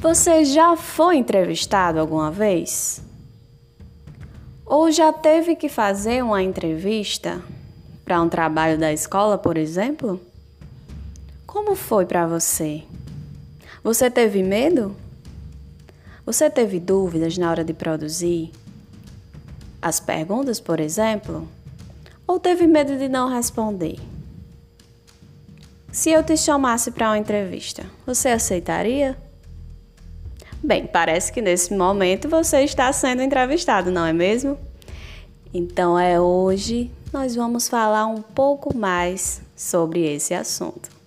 Você já foi entrevistado alguma vez? Ou já teve que fazer uma entrevista para um trabalho da escola, por exemplo? Como foi para você? Você teve medo? Você teve dúvidas na hora de produzir? As perguntas, por exemplo? Ou teve medo de não responder? Se eu te chamasse para uma entrevista, você aceitaria? Bem, parece que nesse momento você está sendo entrevistado, não é mesmo? Então é hoje nós vamos falar um pouco mais sobre esse assunto.